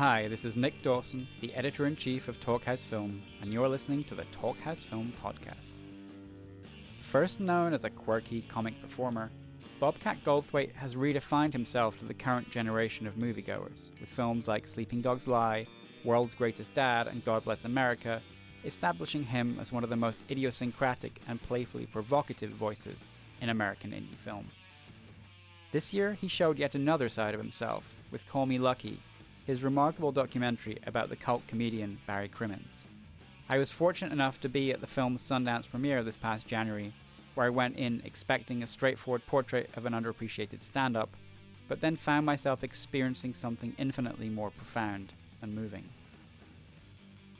Hi, this is Nick Dawson, the editor in chief of Talkhouse Film, and you're listening to the Talkhouse Film podcast. First known as a quirky comic performer, Bobcat Goldthwait has redefined himself to the current generation of moviegoers, with films like Sleeping Dogs Lie, World's Greatest Dad, and God Bless America establishing him as one of the most idiosyncratic and playfully provocative voices in American indie film. This year, he showed yet another side of himself with Call Me Lucky, his remarkable documentary about the cult comedian Barry Crimmins. I was fortunate enough to be at the film's Sundance premiere this past January, where I went in expecting a straightforward portrait of an underappreciated stand up, but then found myself experiencing something infinitely more profound and moving.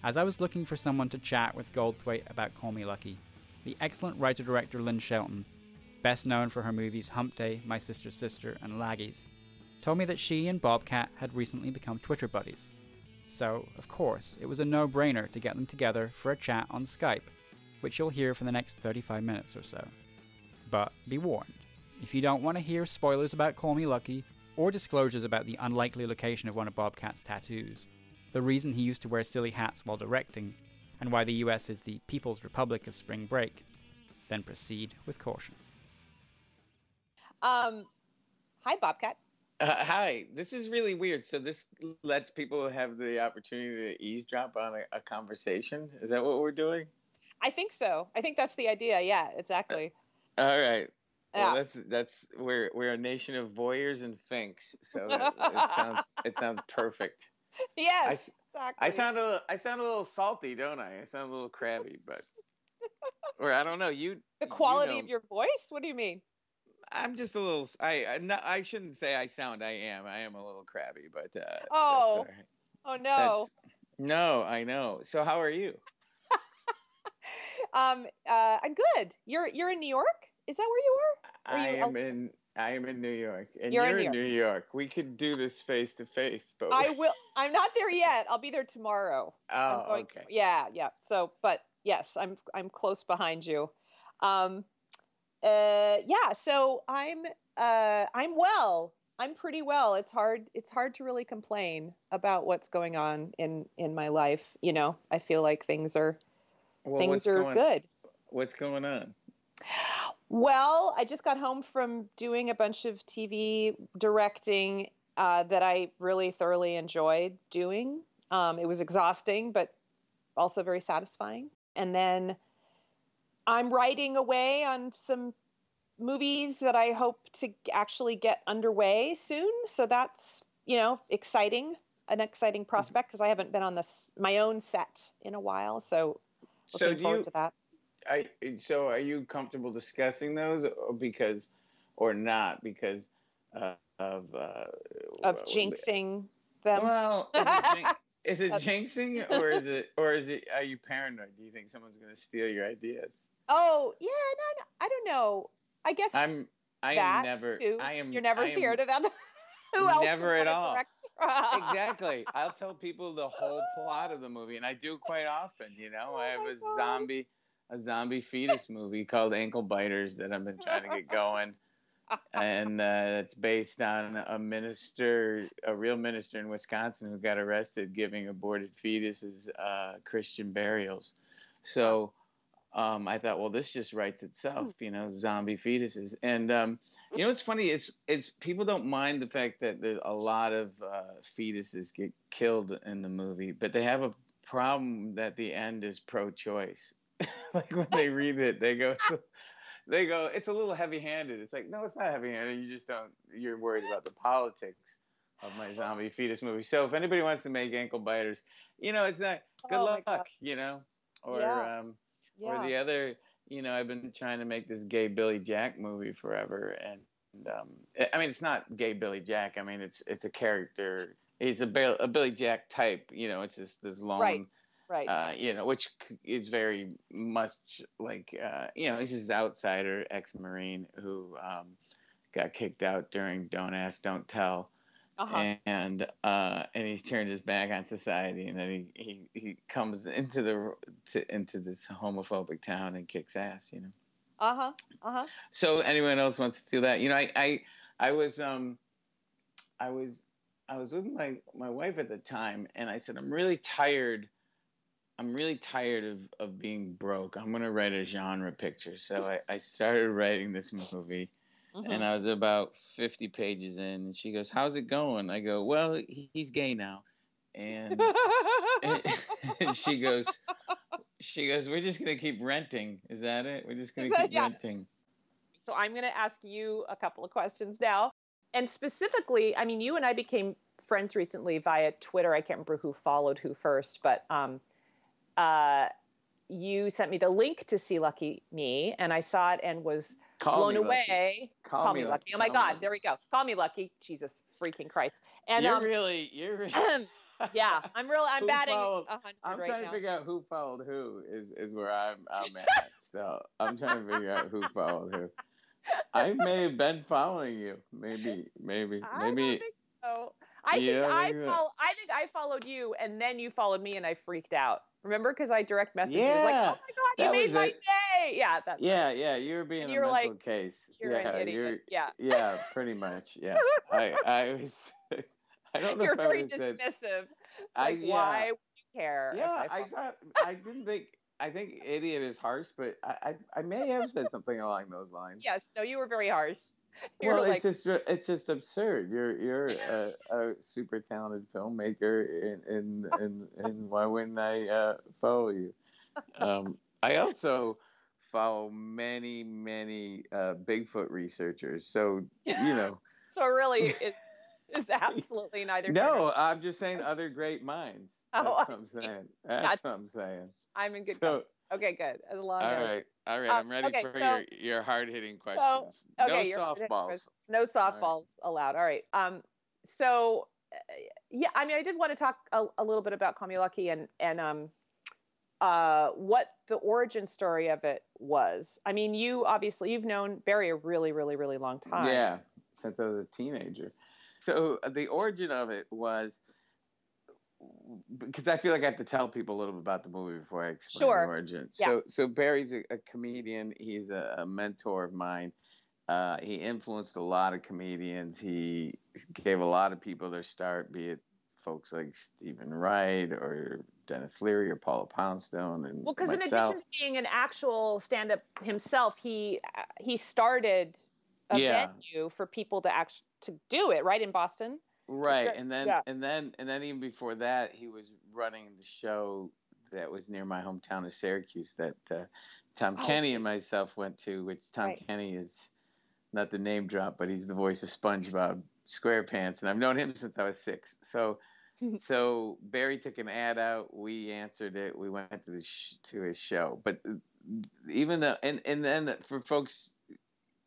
As I was looking for someone to chat with Goldthwait about Call Me Lucky, the excellent writer director Lynn Shelton, best known for her movies Humpday, My Sister's Sister, and Laggies, told me that she and Bobcat had recently become Twitter buddies. So, of course, it was a no brainer to get them together for a chat on Skype, which you'll hear for the next 35 minutes or so. But be warned if you don't want to hear spoilers about Call Me Lucky, or disclosures about the unlikely location of one of Bobcat's tattoos, the reason he used to wear silly hats while directing, and why the US is the People's Republic of Spring Break, then proceed with caution. Um, hi, Bobcat. Uh, hi, this is really weird. So this lets people have the opportunity to eavesdrop on a, a, conversation. Is that what we're doing? I think so. I think that's the idea. Yeah, exactly. All right. Yeah. Well, that's that's we're we're a nation of voyeurs and finks. So it, it sounds it sounds perfect. Yes, I, exactly. I sound a I sound a little salty, don't I? I sound a little crabby, but or I don't know. You the quality you know, of your voice. What do you mean? I'm just a little. I I, not, I shouldn't say I sound. I am. I am a little crabby, but uh, oh, right. oh no, that's, no, I know. So how are you? um, uh, I'm good. You're you're in New York. Is that where you are? Are I am elsewhere? in. I am in New York, and you're, you're in, New, York. York. We could do this face to face, but I will. I'm not there yet. I'll be there tomorrow. Oh, okay. To, yeah, yeah. So, but yes, I'm I'm close behind you. Um, uh, yeah. So I'm uh, I'm well. I'm pretty well. It's hard. It's hard to really complain about what's going on in in my life. You know, I feel like things are well, things are going, good. What's going on? Well, I just got home from doing a bunch of TV directing uh, that I really thoroughly enjoyed doing. Um, it was exhausting, but also very satisfying. And then I'm writing away on some movies that I hope to actually get underway soon. So that's, you know, exciting, an exciting prospect because I haven't been on this my own set in a while. So looking so forward you, to that. I so are you comfortable discussing those or because or not because uh, of uh, of jinxing them? Well, is it, jinxing or is it or is it are you paranoid? Do you think someone's going to steal your ideas? Oh yeah, no, no, I don't know. I guess I'm. I am never. Too. I am. You're never scared of them. Who else? Never at all. exactly. I'll tell people the whole plot of the movie, and I do quite often. You know, oh I have a God. zombie a zombie fetus movie called Ankle Biters that I've been trying to get going. And uh, it's based on a minister, a real minister in Wisconsin who got arrested giving aborted fetuses uh, Christian burials. So um, I thought, well, this just writes itself, you know, zombie fetuses. And um, you know, it's funny. It's it's people don't mind the fact that a lot of uh, fetuses get killed in the movie, but they have a problem that the end is pro-choice. like when they read it, they go, they go, it's a little heavy-handed. It's like, no, it's not heavy-handed. You just don't. You're worried about the politics of my zombie fetus movie. So if anybody wants to make ankle biters, you know, it's not. Good oh luck, you know, or yeah. um, yeah. or the other. You know, I've been trying to make this gay Billy Jack movie forever, and um, I mean, it's not gay Billy Jack. I mean, it's it's a character. He's a, a Billy Jack type. You know, it's just this long. Right right uh, you know which is very much like uh, you know he's this outsider ex-marine who um, got kicked out during don't ask don't tell uh-huh. and uh, and he's turned his back on society and then he, he, he comes into the to, into this homophobic town and kicks ass you know uh-huh uh-huh so anyone else wants to do that you know i i, I was um i was I was with my my wife at the time, and I said, I'm really tired. I'm really tired of, of being broke. I'm gonna write a genre picture. So I, I started writing this movie, mm-hmm. and I was about 50 pages in. And she goes, "How's it going?" I go, "Well, he, he's gay now," and, and, and she goes, she goes, "We're just gonna keep renting. Is that it? We're just gonna that, keep yeah. renting." So I'm gonna ask you a couple of questions now and specifically, I mean, you and I became friends recently via Twitter. I can't remember who followed who first, but um, uh, you sent me the link to See Lucky Me, and I saw it and was Call blown away. Call, Call, me lucky. lucky. Oh my Call God! There we go. Call me lucky. Jesus freaking Christ! And you're um, really, you're. Really... yeah, I'm really, I'm batting. I'm right trying now. to figure out who followed who. Is is where I'm I'm at still. I'm trying to figure out who followed who. I may have been following you. Maybe, maybe, I maybe. I think so. I think I follow, I think I followed you, and then you followed me, and I freaked out. Remember, because I direct messaged yeah, you. like, "Oh my god, you made my it. day!" Yeah, that's. Yeah, it. yeah, you were being and a mental like, case. You're yeah, an idiot. yeah, yeah, pretty much. Yeah, I, I was. I don't know. You're if very I dismissive. Like, I, yeah. why would you care? Yeah, I, I thought I didn't think I think idiot is harsh, but I, I, I may have said something along those lines. Yes, no, you were very harsh. Well, it's just it's just absurd. You're you're a, a super talented filmmaker, and and and, and why wouldn't I uh, follow you? Um, I also follow many many uh, Bigfoot researchers, so you know. so really, it's it's absolutely neither. No, I'm just saying other great minds. That's oh, what I'm saying. That's, That's what I'm saying. I'm in good. So, okay, good. As long all as. Right, all right. I'm ready okay, for so, your your hard hitting questions. So, okay, no softballs. No softballs right. allowed. All right. Um. So, uh, yeah. I mean, I did want to talk a, a little bit about Call Me Lucky and and um, uh, what the origin story of it was. I mean, you obviously you've known Barry a really, really, really long time. Yeah, since I was a teenager. So uh, the origin of it was because I feel like I have to tell people a little bit about the movie before I explain sure. the origin. Yeah. So, so Barry's a, a comedian. He's a, a, mentor of mine. Uh, he influenced a lot of comedians. He gave a lot of people their start, be it folks like Steven Wright or Denis Leary or Paula Poundstone and well, because in addition to being an actual stand-up himself, he uh, he started a yeah. venue for people to act to do it right in Boston. Right, and then yeah. and then and then even before that, he was running the show that was near my hometown of Syracuse that uh, Tom oh, Kenny and myself went to. Which Tom right. Kenny is not the name drop, but he's the voice of SpongeBob SquarePants, and I've known him since I was six. So. so Barry took an ad out. We answered it. We went to the sh- to his show. But uh, even though, and and then for folks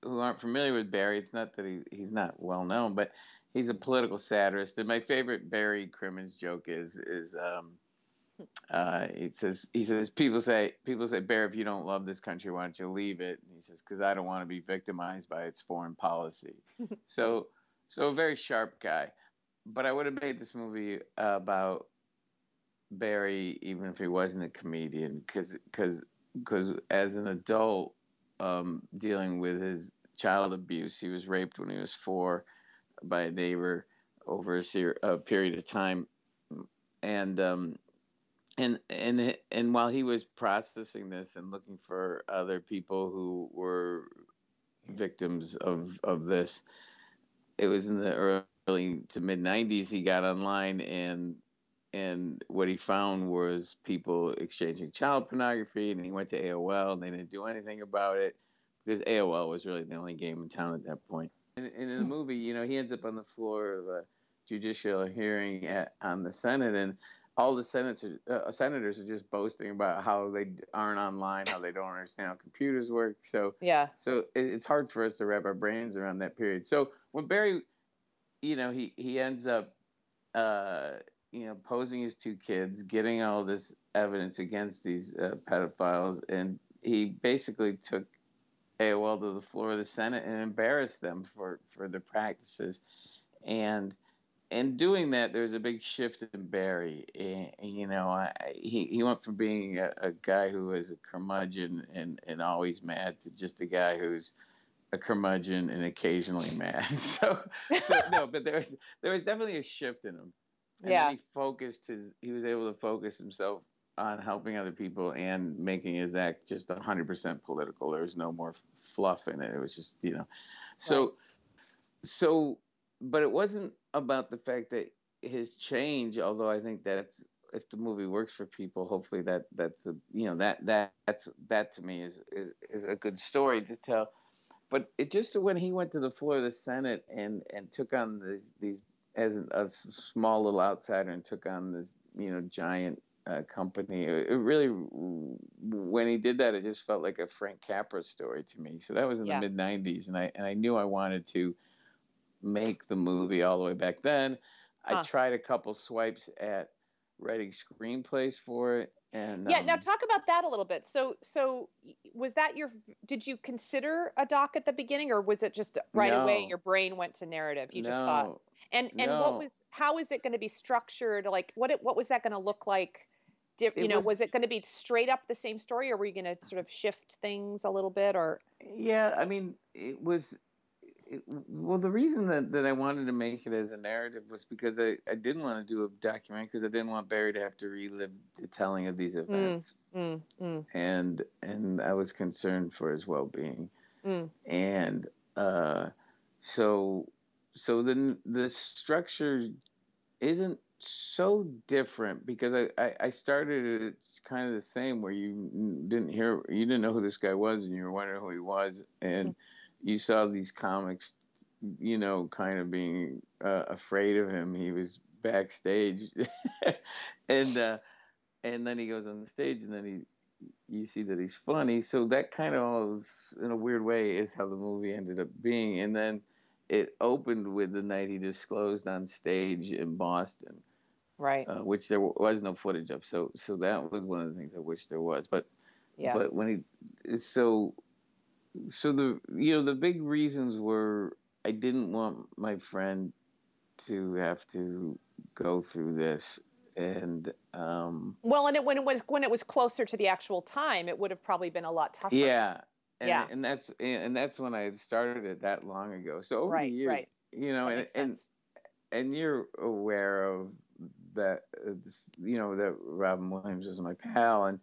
who aren't familiar with Barry, it's not that he, he's not well known, but he's a political satirist. And my favorite Barry Crimmins joke is is um, uh, he says he says people say people say Barry, if you don't love this country, why don't you leave it? And he says because I don't want to be victimized by its foreign policy. so so a very sharp guy. But I would have made this movie about Barry even if he wasn't a comedian because because because as an adult um, dealing with his child abuse, he was raped when he was four by a neighbor over a, ser- a period of time, and um, and and and while he was processing this and looking for other people who were victims of of this, it was in the early to mid '90s. He got online and and what he found was people exchanging child pornography, and he went to AOL, and they didn't do anything about it because AOL was really the only game in town at that point. And, and in the movie, you know, he ends up on the floor of a judicial hearing at, on the Senate, and all the senators, uh, senators are just boasting about how they aren't online, how they don't understand how computers work. So yeah, so it, it's hard for us to wrap our brains around that period. So when Barry, you know, he he ends up, uh, you know, posing his two kids, getting all this evidence against these uh, pedophiles, and he basically took AOL to the floor of the Senate and embarrass them for, for their practices. And in doing that, there's a big shift in Barry. Eh, and, you know, I, he, he went from being a, a guy who was a curmudgeon and, and always mad to just a guy who's a curmudgeon and occasionally mad. So, so no, but there was there was definitely a shift in him. And yeah. he focused his. He was able to focus himself on helping other people and making his act just 100% political. There was no more fluff in it. It was just, you know. So, right. so, but it wasn't about the fact that his change, although I think that's, if the movie works for people, hopefully that that's a you know that that that's that to me is is, is a good story to tell. But it just when he went to the floor of the Senate and and took on these these as a small little outsider and took on this you know giant uh, company. It, really, when he did that, it just felt like a Frank Capra story to me. So that was in yeah. the mid '90s, and I and I knew I wanted to make the movie all the way back then. Huh. I tried a couple swipes at writing screenplays for it, and yeah. Um, now talk about that a little bit. So so was that your? Did you consider a doc at the beginning, or was it just right no. away your brain went to narrative? You no. just thought. And and no. what was how is it going to be structured? Like what it, what was that going to look like? You know was, was it going to be straight up the same story or were you going to sort of shift things a little bit or? Yeah i mean it was it, well the reason that, that i wanted to make it as a narrative was because i, I didn't want to do a documentary because i didn't want barry to have to relive the telling of these mm, events. mm, mm, and and i was concerned for his well-being. Mm. and uh, so so the the structure isn't so different because I, I, I started it kind of the same where you didn't hear you didn't know who this guy was and you were wondering who he was and mm-hmm. you saw these comics you know kind of being uh, afraid of him. He was backstage and uh, and then he goes on the stage and then he you see that he's funny. So that kind of in a weird way is how the movie ended up being. And then it opened with the night he disclosed on stage in Boston right? Uh, which there was no footage of. So so that was one of the things I wish there was. But yeah. but when he so so the you know the big reasons were I didn't want my friend to have to go through this and um well and it when it was when it was closer to the actual time it would have probably been a lot tougher yeah and, yeah and that's and that's when i had started it that long ago so over right, the years right. you know that and and and you're aware of that uh, you know that Robin Williams was my pal, and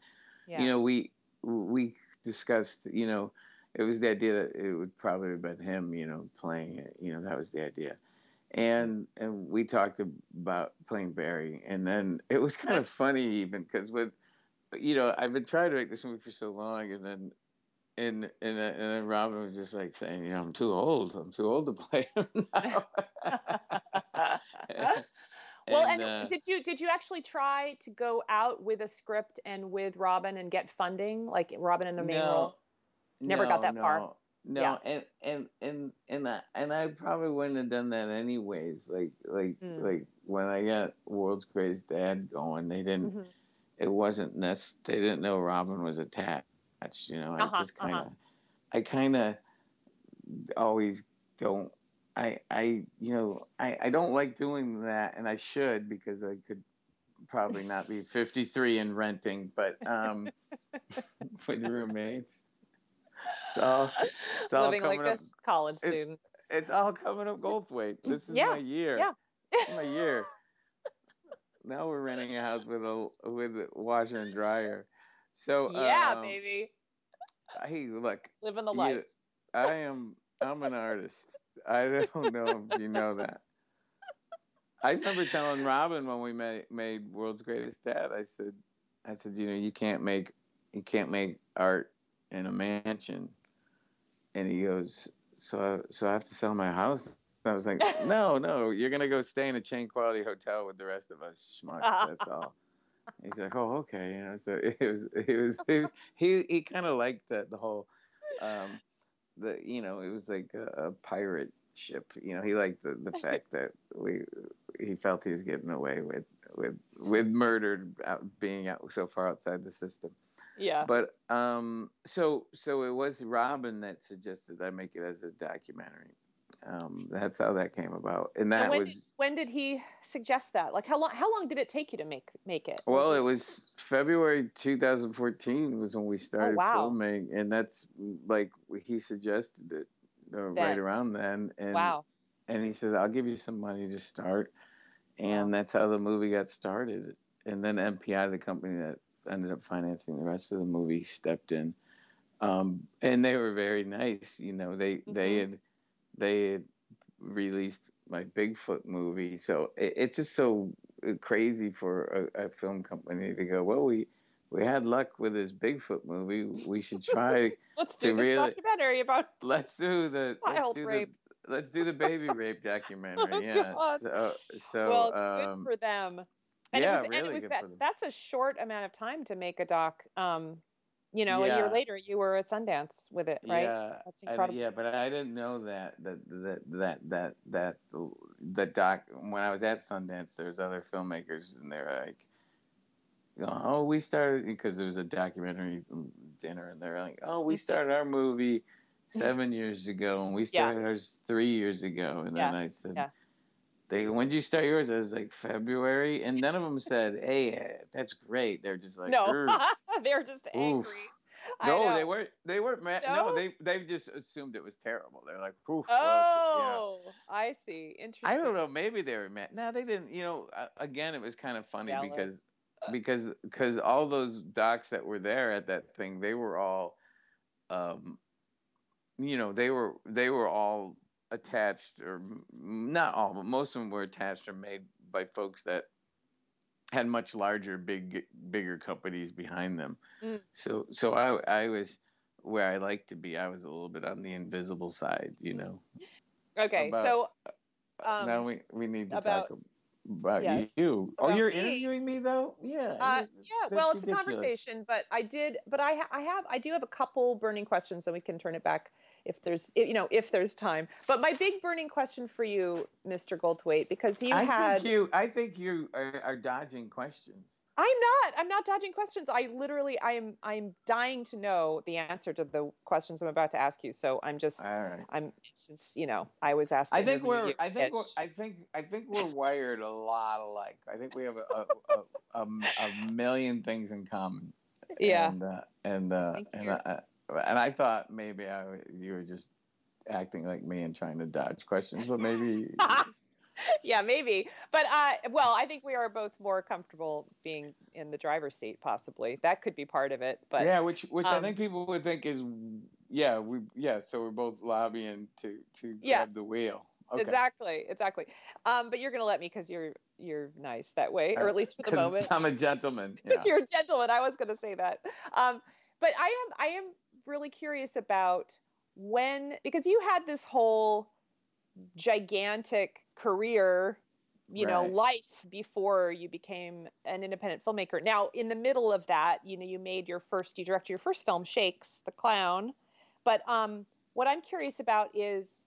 yeah. you know we we discussed you know it was the idea that it would probably have been him you know playing it. You know that was the idea. And and we talked about playing Barry. And then it was kind of funny even because with you know I've been trying to make this movie for so long. And then and and and then Robin was just like saying you know I'm too old. I'm too old to play him now well, and, and uh, did you did you actually try to go out with a script and with Robin and get funding, like Robin in the main no, role? Never no, got that no, far. No, yeah. and and and and I, and I probably wouldn't have done that anyways. Like like mm. like when I got World's Greatest Dad going, they didn't. Mm-hmm. It wasn't nec- They didn't know Robin was attached. You know, uh-huh, I just kind of, uh-huh. I kind of always don't I, I, you know, I, I don't like doing that, and I should because I could probably not be 53 and renting, but um, with roommates. It's all, it's all living like up, a college student. It, it's all coming up Goldthwait. This is yeah, my year. Yeah, my year. now we're renting a house with a with a washer and dryer. So yeah, um, baby. Hey, look, living the life. I am. I'm an artist. I don't know if you know that. I remember telling Robin when we made, made World's Greatest Dad, I said, I said, you know, you can't make you can't make art in a mansion. And he goes, so so I have to sell my house. I was like, no, no, you're gonna go stay in a chain quality hotel with the rest of us schmucks. That's all. He's like, oh, okay, you know. So it was, it was, it was he he kind of liked the the whole um, the you know it was like a, a pirate ship. You know, he liked the, the fact that we he felt he was getting away with with with murdered out, being out so far outside the system. Yeah. But um, so so it was Robin that suggested I make it as a documentary. Um, that's how that came about, and that when was did, when did he suggest that? Like how long? How long did it take you to make make it? Well, it, it, was February 2014 was when we started oh, wow. filming, and that's like he suggested it. uh, right around then. And, wow. And he said, "I'll give you some money to start," and wow. that's how the movie got started. And then MPI, the company that ended up financing the rest of the movie, stepped in, um, and they were very nice. You know, they mm-hmm. they had they released my Bigfoot movie, so it, it's just so crazy for a, a film company to go, well, we we had luck with this Bigfoot movie. We should try let's do this really, documentary about let's do the let's do rape. the let's do the baby rape documentary. oh, yeah. God. So so well, um, good for them. And yeah, it was, really and it was good that, for them. That's a short amount of time to make a doc. Um, you know, yeah. a year later, you were at Sundance with it, right? Yeah, that's incredible. I, yeah, but I didn't know that that that that that that the, doc. When I was at Sundance, there was other filmmakers, and they're like, oh, we started because there was a documentary dinner, and they're like, oh, we mm-hmm. started our movie seven years ago, and we started yeah. ours three years ago, and yeah. then I said. They, when did you start yours? I was like February, and none of them said, "Hey, that's great." They're just like, no, they're just angry. No, they weren't. They weren't mad. No? no, they they just assumed it was terrible. They're like, "Oof." Oh, yeah. I see. Interesting. I don't know. Maybe they were mad. No, they didn't. You know, again, it was kind of funny Jealous. because because because all those docs that were there at that thing, they were all, um, you know, they were they were all attached or not all, but most of them were attached or made by folks that had much larger, big, bigger companies behind them. Mm. So, so I, I was where I like to be. I was a little bit on the invisible side, you know. Okay, about, so um, now we we need to about, talk about yes. you. Oh, about oh, you're me. interviewing me though? Yeah. Uh, yeah. Well, it's ridiculous. a conversation, but I did, but I, I have, I do have a couple burning questions, and we can turn it back if there's, you know, if there's time. But my big burning question for you, Mr. Goldthwait, because you I had, think you, I think you are, are dodging questions. I'm not. I'm not dodging questions. I literally, I am, I'm dying to know the answer to the questions I'm about to ask you. So I'm just, All right. I'm since you know I was asked. I think we're. I think. We're, I think. I think we're wired a lot alike. I think we have a a, a, a, a million things in common. Yeah. And uh, and uh, and I, and I thought maybe I, you were just acting like me and trying to dodge questions, but maybe yeah, maybe. But uh, well, I think we are both more comfortable being in the driver's seat, possibly. That could be part of it. But yeah, which which um, I think people would think is yeah, we yeah. So we're both lobbying to to yeah. grab the wheel. Okay. Exactly, exactly. Um, but you're gonna let me because you're you're nice that way, or at least for the moment. I'm a gentleman. Because yeah. you're a gentleman. I was gonna say that. Um, but I am I am really curious about when because you had this whole gigantic career you right. know life before you became an independent filmmaker now in the middle of that you know you made your first you directed your first film shakes the clown but um what i'm curious about is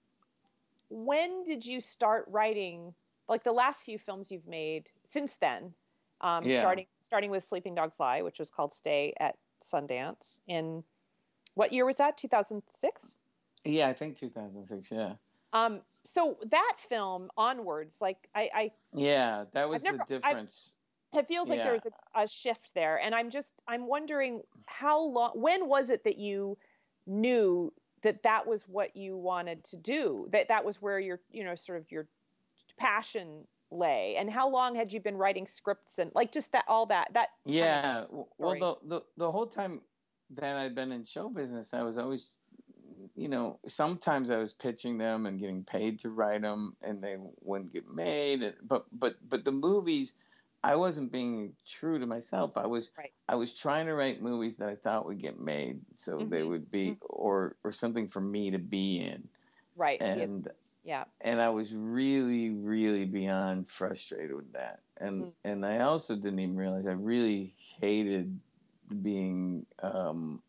when did you start writing like the last few films you've made since then um, yeah. starting starting with sleeping dogs lie which was called stay at sundance in what year was that 2006 yeah i think 2006 yeah um so that film onwards, like I, I yeah, that was never, the difference. I, it feels like there's a, a shift there, and I'm just I'm wondering how long. When was it that you knew that that was what you wanted to do? That that was where your you know sort of your passion lay and how long had you been writing scripts and like just that all that that yeah well the, the the whole time that i'd been in show business i was always you know, sometimes I was pitching them and getting paid to write them, and they wouldn't get made. But but but the movies, I wasn't being true to myself. I was right. I was trying to write movies that I thought would get made, so mm-hmm. they would be mm-hmm. or or something for me to be in. Right. And yeah. And I was really really beyond frustrated with that, and mm and I also didn't even realize I really hated being um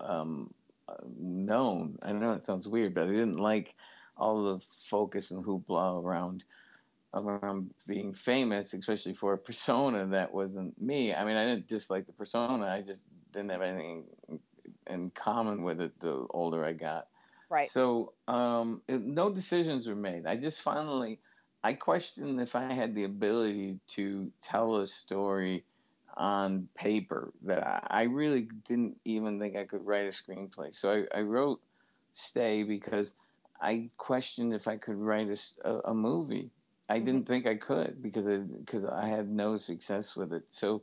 um known. I know it sounds weird, but I didn't like all the focus and hoopla around around being famous, especially for a persona that wasn't me. I mean, I didn't dislike the persona. I just didn't have anything in common with it the older I got. Right. So um, it, no decisions were made. I just finally, I questioned if I had the ability to tell a story on paper that I, really didn't even think I could write a screenplay. So I, I wrote stay because I questioned if I could write a, a, movie. I mm-hmm. didn't think I could because I, because I had no success with it. So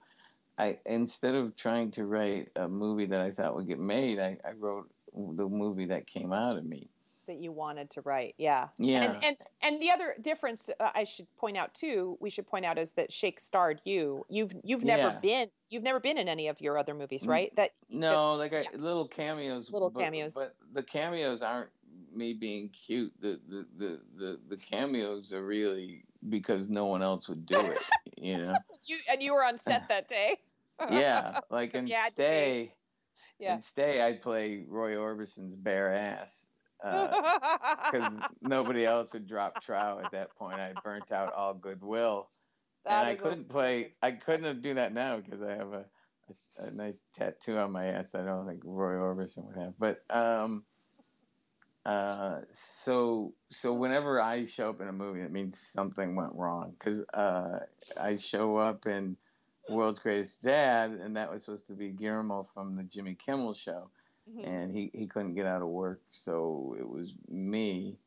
I instead of trying to write a movie that I thought would get made, I, I wrote the movie that came out of me that you wanted to write. Yeah. Yeah. And and, and the other difference uh, I should point out too, we should point out is that Shake starred you. You've you've never yeah. been you've never been in any of your other movies, right? That No, that, like yeah. I, little cameos. Little but, cameos. But the cameos aren't me being cute. The the the the, the cameos are really because no one else would do it, you know. you and you were on set that day. yeah, like in Stay. Yeah. In Stay, I'd play Roy Orbison's bare ass, because uh, nobody else would drop trow at that point. I burnt out all goodwill, that and I couldn't play. I couldn't do that now because I have a, a, a, nice tattoo on my ass. I don't think Roy Orbison would have. But um, uh, so so whenever I show up in a movie, it means something went wrong because uh, I show up in World's Greatest Dad, and that was supposed to be Guillermo from the Jimmy Kimmel Show mm-hmm. and he, he couldn't get out of work, so it was me.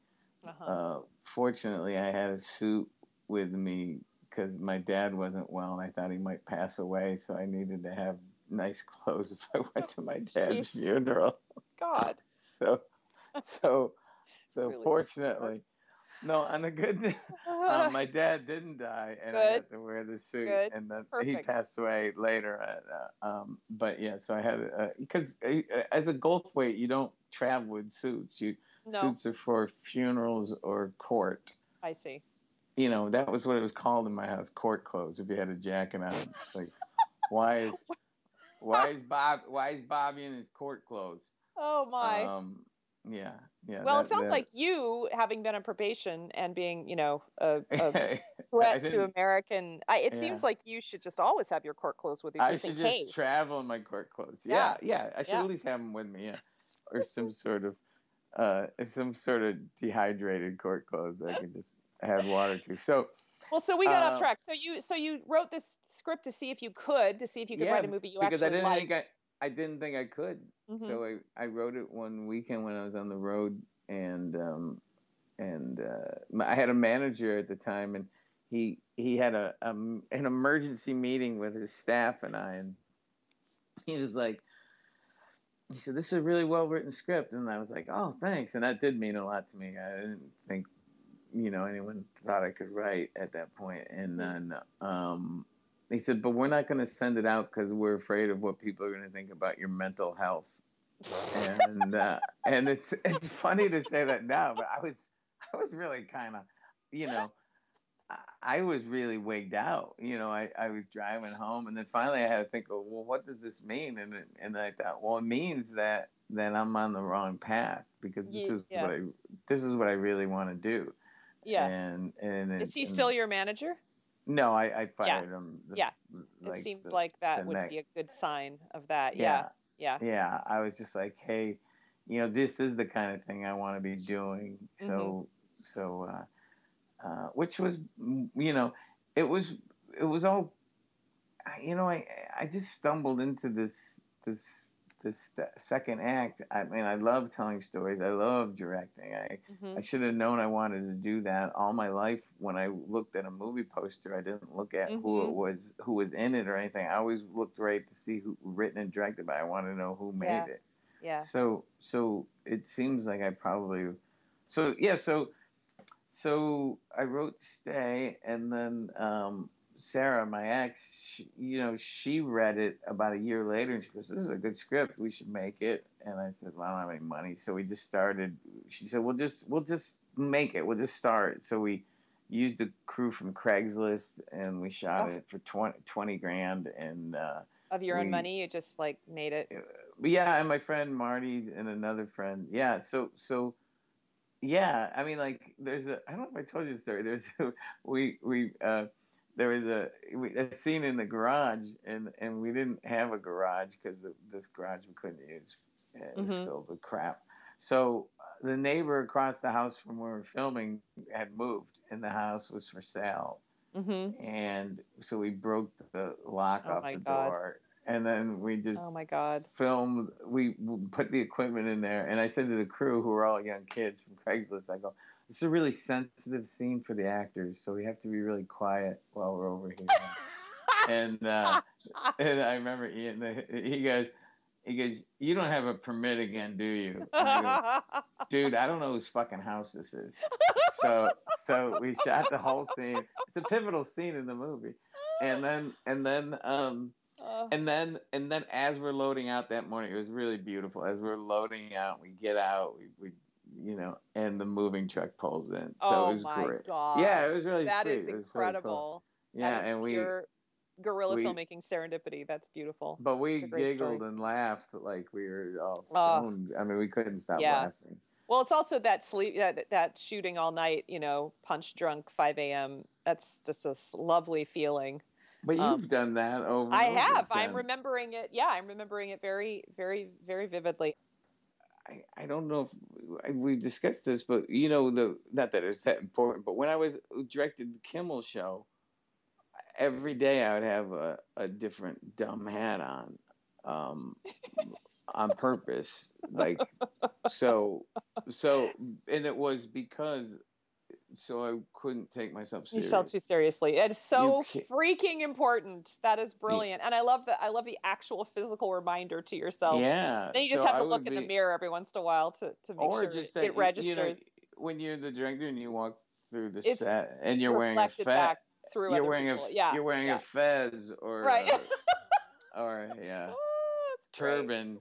Uh-huh. Uh, fortunately, I had a suit with me because my dad wasn't well, and I thought he might pass away, so I needed to have nice clothes if I went to my dad's funeral. God. so, so, so really fortunately, no, on a good. um, my dad didn't die, and good. I had to wear the suit, good. and then he passed away later. At, uh, um, but yeah, so I had because uh, uh, as a golf weight, you don't travel with suits. You no. suits are for funerals or court. I see. You know that was what it was called in my house, court clothes. If you had a jacket on, it's like, why is why is Bob why is Bobby in his court clothes? Oh my. Um, yeah, yeah. Well, that, it sounds that... like you, having been on probation and being, you know, a, a threat to American. I, it yeah. seems like you should just always have your court clothes with you. Just I should in just case. travel in my court clothes. Yeah, yeah. yeah. I should yeah. at least have them with me. Yeah, or some sort of, uh, some sort of dehydrated court clothes that I can just add water to. So. Well, so we got uh, off track. So you, so you wrote this script to see if you could, to see if you could write a movie you because actually I didn't liked. think I, I didn't think I could. Mm-hmm. So I, I wrote it one weekend when I was on the road, and um, and uh, I had a manager at the time, and he he had a, a an emergency meeting with his staff and I, and he was like, he said, "This is a really well written script," and I was like, "Oh, thanks," and that did mean a lot to me. I didn't think, you know, anyone thought I could write at that point, and mm-hmm. then. Um, he said, but we're not going to send it out because we're afraid of what people are going to think about your mental health and uh, and it's it's funny to say that now, but I was I was really kind of, you know, I, was really wigged out. You know, I, I was driving home, and then finally I had to think, well, what does this mean? And and I thought, well, it means that that I'm on the wrong path because this is what I this is what I really want to do. Yeah. And and is he and, still your manager? No, I, I fired yeah. him. The, yeah. Like it seems the, like that would next. be a good sign of that. yeah. yeah yeah. Yeah. I was just like, hey, you know, this is the kind of thing I want to be doing. So, mm-hmm. so, uh, uh, which was, you know, it was, it was all, you know, I, I just stumbled into this, this this second act i mean i love telling stories i love directing i mm-hmm. i should have known i wanted to do that all my life when i looked at a movie poster i didn't look at mm-hmm. who it mm-hmm. was who was in it or anything i always looked right to see who written and directed by i want to know who made yeah. it yeah so so it seems like i probably so yeah so so i wrote stay and then um Sarah, my ex, she, you know, she read it about a year later and she goes, This is a good script. We should make it. And I said, Well, I don't have any money. So we just started. She said, We'll just, we'll just make it. We'll just start. So we used a crew from Craigslist and we shot oh. it for 20, 20 grand. And, uh, of your we, own money, you just like made it. Uh, yeah. And my friend Marty and another friend. Yeah. So, so, yeah. I mean, like, there's a, I don't know if I told you the story. There's a, we, we, uh, there was a, a scene in the garage, and, and we didn't have a garage because this garage we couldn't use. It was mm-hmm. filled with crap. So uh, the neighbor across the house from where we were filming had moved, and the house was for sale. Mm-hmm. And so we broke the lock oh off the God. door, and then we just oh my god filmed. We put the equipment in there, and I said to the crew, who were all young kids from Craigslist, I go, "This is a really sensitive scene for the actors, so we have to be really quiet while we're over here." and uh, and I remember Ian, he goes. He goes, "You don't have a permit again, do you?" Go, Dude, I don't know whose fucking house this is. So, so we shot the whole scene. It's a pivotal scene in the movie, and then, and then, um, and then and then as we're loading out that morning, it was really beautiful. As we're loading out, we get out, we, we you know, and the moving truck pulls in. So oh it was my great. God. Yeah, it was really that sweet. is incredible. Really cool. Yeah, and we guerrilla we, filmmaking serendipity. That's beautiful. But we giggled story. and laughed like we were all stoned. Uh, I mean, we couldn't stop yeah. laughing. Well, it's also that sleep that that shooting all night. You know, punch drunk, five a.m. That's just a lovely feeling. But you've um, done that over. I over have. Again. I'm remembering it. Yeah, I'm remembering it very, very, very vividly. I, I don't know if we've discussed this, but you know the not that it's that important. But when I was directed the Kimmel show, every day I would have a, a different dumb hat on, um, on purpose. Like so, so, and it was because so I couldn't take myself serious. You felt too seriously. It's so freaking important. That is brilliant, yeah. and I love that. I love the actual physical reminder to yourself. Yeah. Then you just so have to I look in be, the mirror every once in a while to to make sure that, it registers. You know, when you're the director and you walk through the it's set and you're wearing a fez, through you're wearing people. a yeah, you're wearing yeah. a fez or right. a, or yeah oh, turban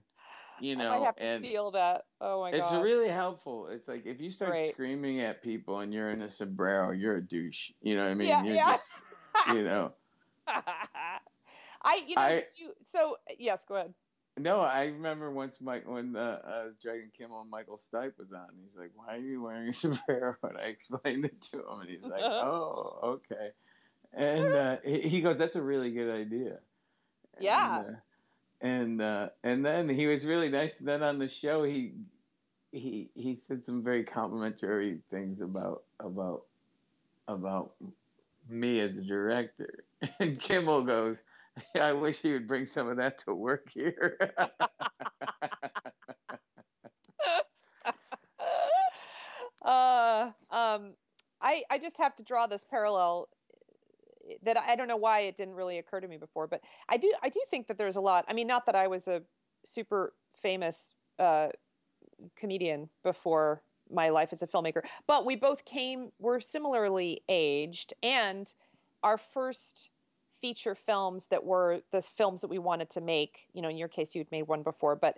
you know, I have to and steal that. Oh my god, it's really helpful. It's like if you start Great. screaming at people and you're in a sombrero, you're a douche. You know what I mean? Yeah, you're yeah. just, you know. I, you know, I- you, so yes, go ahead. No, I remember once Mike when uh, I was Dragon Kimmel and Michael Stipe was on. He's like, "Why are you wearing a sombrero?" And I explained it to him, and he's like, "Oh, okay." And uh, he he goes, "That's a really good idea." Yeah. And, uh, and uh, and then he was really nice. Then on the show, he he he said some very complimentary things about about about me as a director. And Kimmel goes, "I wish he would bring some of that to work here." uh, um, I I just have to draw this parallel that I don't know why it didn't really occur to me before, but I do I do think that there's a lot. I mean, not that I was a super famous uh, comedian before my life as a filmmaker, but we both came we're similarly aged, and our first feature films that were the films that we wanted to make. You know, in your case, you'd made one before, but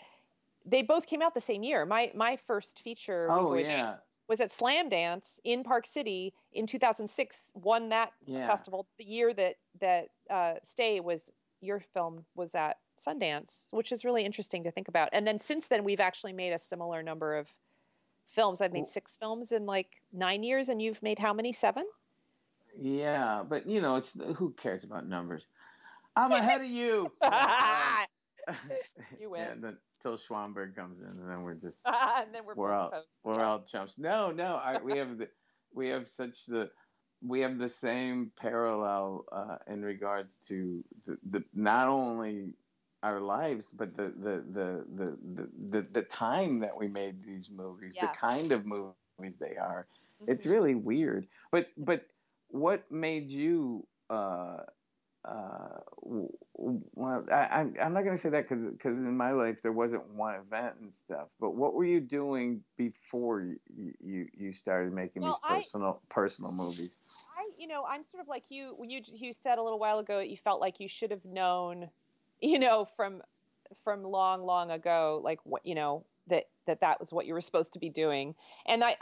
they both came out the same year. My my first feature. Oh yeah. Was at Slamdance in Park City in 2006. Won that Yeah. festival the year that that uh, Stay was your film was at Sundance, which is really interesting to think about. And then since then, we've actually made a similar number of films. I've made six films in like nine years, and you've made how many? Seven. Yeah, but you know, it's who cares about numbers? I'm ahead of you. You win. And then till Swanberg comes in, and then we're just and then we're, we're all we're Yeah. all chumps. No, no, I, we have the we have such the we have the same parallel uh, in regards to the, the not only our lives, but the the the the the, the, the time that we made these movies, Yeah. the kind of movies they are. It's Mhm. really weird. But but what made you? Uh, uh, well, I, I'm not gonna say that because in my life there wasn't one event and stuff. But what were you doing before you you, you started making Well, these I- personal personal movies? I, you know, I'm sort of like you. When you you said a little while ago that you felt like you should have known, you know, from from long, long ago, like what you know that that that was what you were supposed to be doing. And I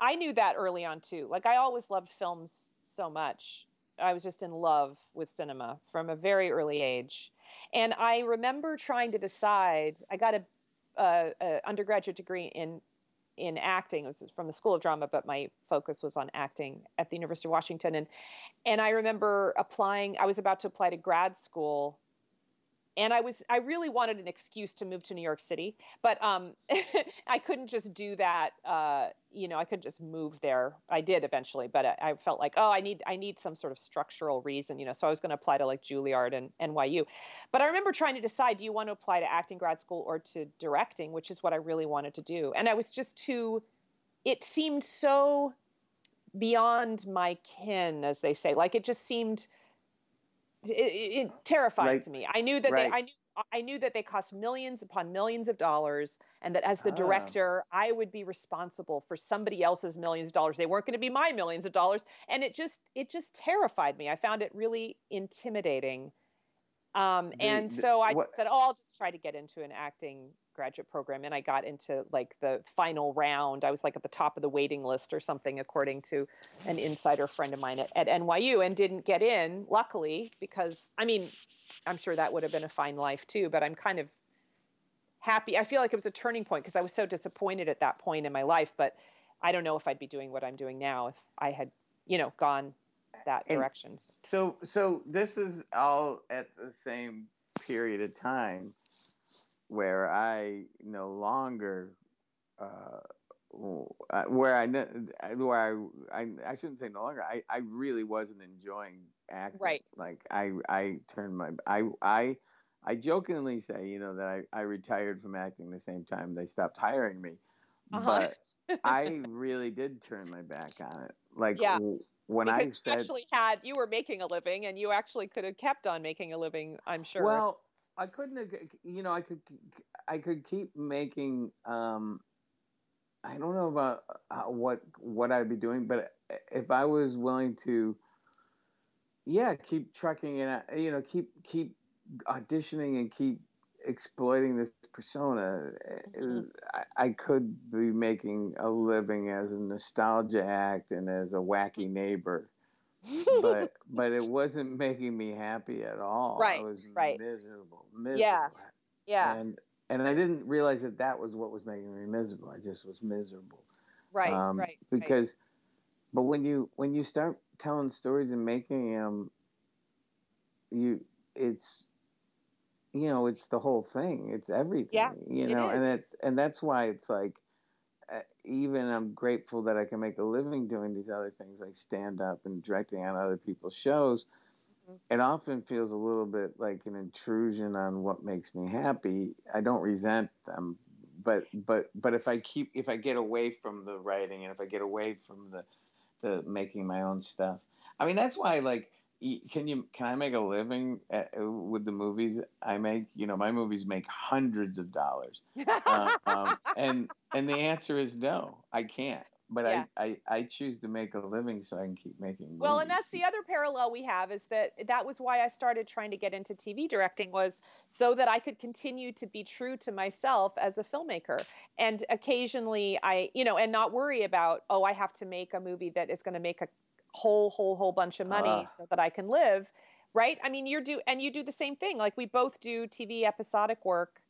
I knew that early on too. Like I always loved films so much. I was just in love with cinema from a very early age. And I remember trying to decide. I got a, a, undergraduate degree in in acting. It was from the School of Drama, but my focus was on acting at the University of Washington. And and I remember applying. I was about to apply to grad school and I was I really wanted an excuse to move to New York City, but um, I couldn't just do that. Uh, you know, I couldn't just move there. I did eventually, but I, I, felt like oh, I need I need some sort of structural reason. You know, so I was going to apply to like Juilliard and NYU, but I remember trying to decide: do you want to apply to acting grad school or to directing, which is what I really wanted to do, and I was just too. It seemed so beyond my kin, as they say. Like it just seemed it, it terrified right. to me. I knew that right. they, I knew I knew that they cost millions upon millions of dollars, and that as the oh. director, I would be responsible for somebody else's millions of dollars. They weren't going to be my millions of dollars, and it just it just terrified me. I found it really intimidating, um, the, and so I what, said, "Oh, I'll just try to get into an acting graduate program and I got into like the final round. I was like at the top of the waiting list or something, according to an insider friend of mine at, at NYU, and didn't get in, luckily, because I mean, I'm sure that would have been a fine life too, but I'm kind of happy. I feel like it was a turning point because I was so disappointed at that point in my life, but I don't know if I'd be doing what I'm doing now if I had, you know, gone that and directions. So so this is all at the same period of time where I no longer uh, where I where I, I I shouldn't say no longer I I really wasn't enjoying acting right like I I turned my I I I jokingly say you know that I I retired from acting the same time they stopped hiring me uh-huh. but I really did turn my back on it like yeah. when because I said you actually had you were making a living and you actually could have kept on making a living I'm sure well I couldn't, you know, I could, I could keep making. Um, I don't know about uh, what what I'd be doing, but if I was willing to, yeah, keep trucking and you know, keep keep auditioning and keep exploiting this persona, mm-hmm. I, I, could be making a living as a nostalgia act and as a wacky neighbor but but it wasn't making me happy at all. Right. I was right. miserable. Miserable. Yeah. Yeah. And and I didn't realize that that was what was making me miserable. I just was miserable. Right. Um, right. Because, right. but when you when you start telling stories and making them, you it's you know it's the whole thing. It's everything. Yeah. You know, and it's and that's why it's like even I'm grateful that I can make a living doing these other things like stand up and directing on other people's shows. Mm-hmm. It often feels a little bit like an intrusion on what makes me happy. I don't resent them, but but but if I keep if I get away from the writing and if I get away from the the making my own stuff, I mean that's why like can you can I make a living at, with the movies I make? You know, my movies make hundreds of dollars, uh, um, and and the answer is no, I can't. But yeah. I, I, I choose to make a living so I can keep making. Movies. Well, and that's the other parallel we have is that that was why I started trying to get into TV directing was so that I could continue to be true to myself as a filmmaker, and occasionally I, you know, and not worry about oh I have to make a movie that is going to make a whole whole whole bunch of money uh. so that I can live, right? I mean, you're do and you do the same thing. Like we both do TV episodic work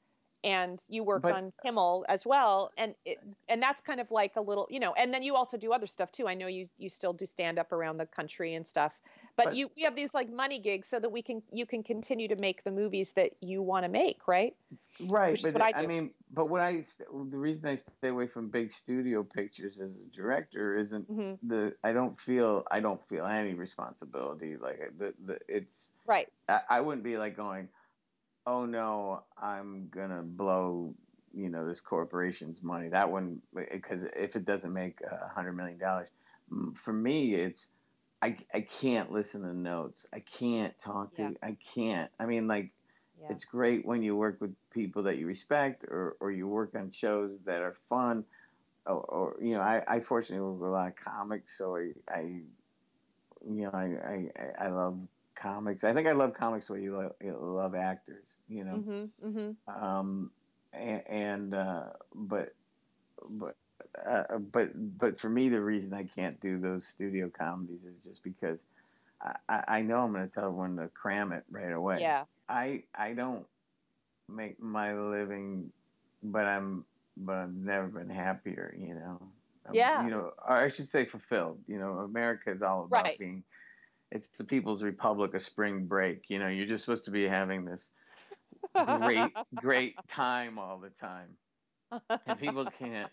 and you worked but, on Kimmel as well, and it, and that's kind of like a little, you know. And then you also do other stuff too. I know you you still do stand up around the country and stuff, but, but you we have these like money gigs so that we can you can continue to make the movies that you want to make, right? Right, Which but I, I, mean, but what I the reason I stay away from big studio pictures as a director isn't mm-hmm. the I don't feel I don't feel any responsibility like the the it's right. I, I wouldn't be like going oh no, I'm gonna blow you know this corporation's money. That one because if it doesn't make a hundred million dollars, for me it's I I can't listen to notes. I can't talk to. Yeah. I can't. I mean like. Yeah. It's great when you work with people that you respect, or, or you work on shows that are fun, or, or you know, I, I fortunately work with a lot of comics, so I, I you know, I, I, I love comics. I think I love comics where you love, you love actors, you know. Mm-hmm, mm-hmm. Um, and, and uh, but but uh, but but for me, the reason I can't do those studio comedies is just because I, I know I'm going to tell everyone to cram it right away. Yeah. I I don't make my living, but I'm but I've never been happier. You know. yeah. You know, or I should say fulfilled. You know, America is all about right. being it's the People's Republic of spring break. You know, you're just supposed to be having this great, great time all the time, and people can't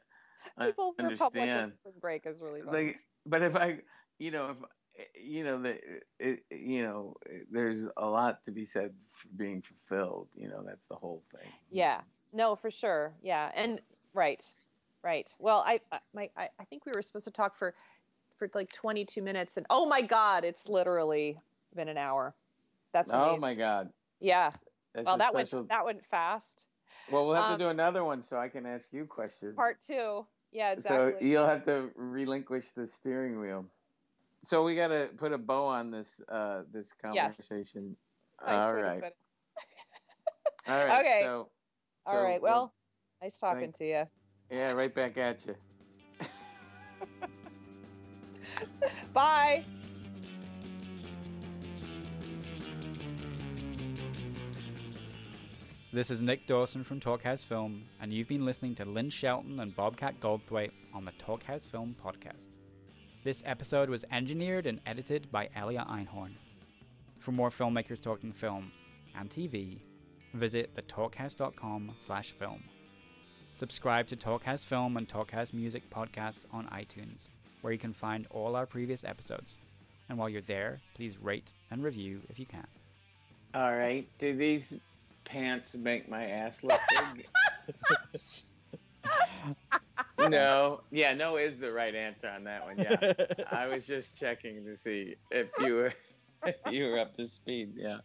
uh, People's understand. Republic spring break is really fun. like. But if I, you know, if you know that you know there's a lot to be said for being fulfilled you know that's the whole thing yeah no for sure yeah and right right well i my i, I think we were supposed to talk for for like 22 minutes and oh my god it's literally been an hour that's oh amazing. oh my god yeah that's well that special... went that went fast well we'll have um, to do another one so i can ask you questions part two yeah exactly so you'll have to relinquish the steering wheel so we got to put a bow on this uh, this conversation. Yes. Nice All right. All right. Okay. So, All so, right. Well, well nice talking to you. Yeah, right back at you. Bye. This is Nick Dawson from Talkhouse Film, and you've been listening to Lynn Shelton and Bobcat Goldthwait on the Talkhouse Film podcast. This episode was engineered and edited by Elia Einhorn. For more filmmakers talking film and TV, visit thetalkhouse.com slash film. Subscribe to Talkhouse Film and Talkhouse Music podcasts on iTunes, where you can find all our previous episodes. And while you're there, please rate and review if you can. All right. Do these pants make my ass look big? no, yeah, no is the right answer on that one. Yeah, I was just checking to see if you were you were up to speed. Yeah.